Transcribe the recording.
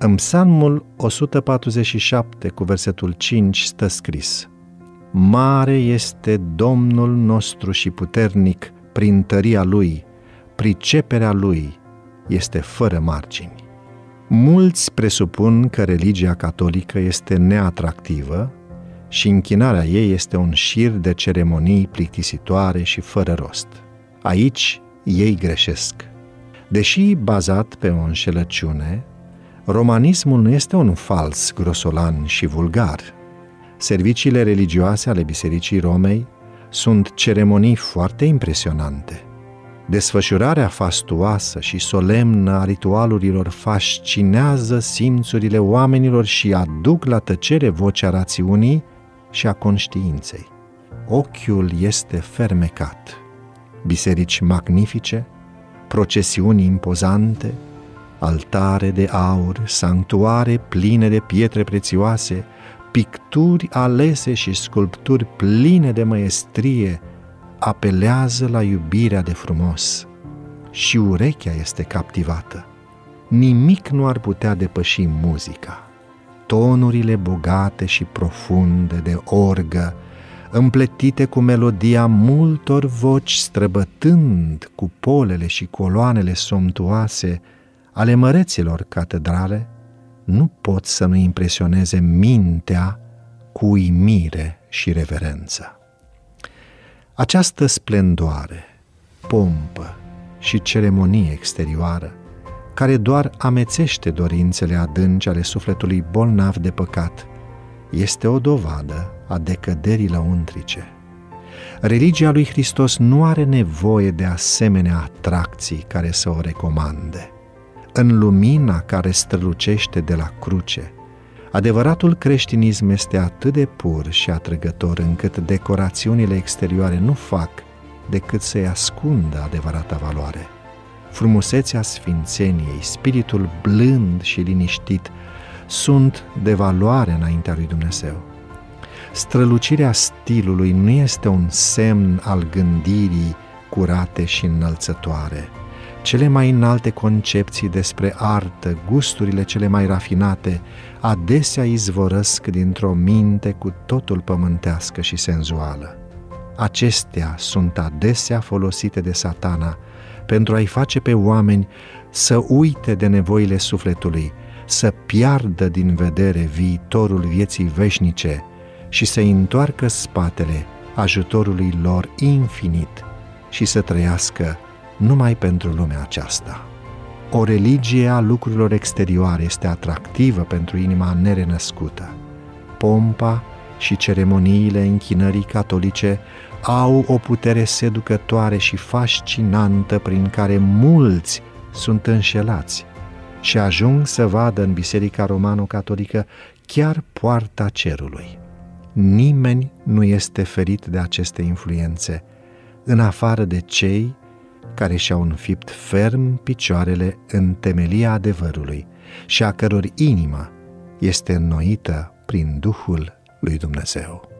În psalmul 147 cu versetul 5 stă scris Mare este Domnul nostru și puternic prin tăria Lui, priceperea Lui este fără margini. Mulți presupun că religia catolică este neatractivă și închinarea ei este un șir de ceremonii plictisitoare și fără rost. Aici ei greșesc. Deși bazat pe o înșelăciune, romanismul nu este un fals grosolan și vulgar. Serviciile religioase ale Bisericii Romei sunt ceremonii foarte impresionante. Desfășurarea fastuoasă și solemnă a ritualurilor fascinează simțurile oamenilor și aduc la tăcere vocea rațiunii și a conștiinței. Ochiul este fermecat. Biserici magnifice, procesiuni impozante, altare de aur, sanctuare pline de pietre prețioase, picturi alese și sculpturi pline de măestrie apelează la iubirea de frumos și urechea este captivată. Nimic nu ar putea depăși muzica. Tonurile bogate și profunde de orgă, împletite cu melodia multor voci străbătând cu polele și coloanele somptuoase ale măreților catedrale, nu pot să nu impresioneze mintea cu uimire și reverență. Această splendoare, pompă și ceremonie exterioară, care doar amețește dorințele adânci ale sufletului bolnav de păcat, este o dovadă a decăderii lăuntrice. Religia lui Hristos nu are nevoie de asemenea atracții care să o recomande. În lumina care strălucește de la cruce, Adevăratul creștinism este atât de pur și atrăgător încât decorațiunile exterioare nu fac decât să-i ascundă adevărata valoare. Frumusețea sfințeniei, spiritul blând și liniștit sunt de valoare înaintea lui Dumnezeu. Strălucirea stilului nu este un semn al gândirii curate și înălțătoare. Cele mai înalte concepții despre artă, gusturile cele mai rafinate, adesea izvorăsc dintr-o minte cu totul pământească și senzuală. Acestea sunt adesea folosite de satana pentru a-i face pe oameni să uite de nevoile sufletului, să piardă din vedere viitorul vieții veșnice și să întoarcă spatele ajutorului lor infinit și să trăiască numai pentru lumea aceasta. O religie a lucrurilor exterioare este atractivă pentru inima nerenăscută. Pompa și ceremoniile închinării catolice au o putere seducătoare și fascinantă prin care mulți sunt înșelați și ajung să vadă în Biserica Romano-Catolică chiar poarta cerului. Nimeni nu este ferit de aceste influențe, în afară de cei care și-au înfipt ferm picioarele în temelia adevărului și a căror inimă este înnoită prin Duhul lui Dumnezeu.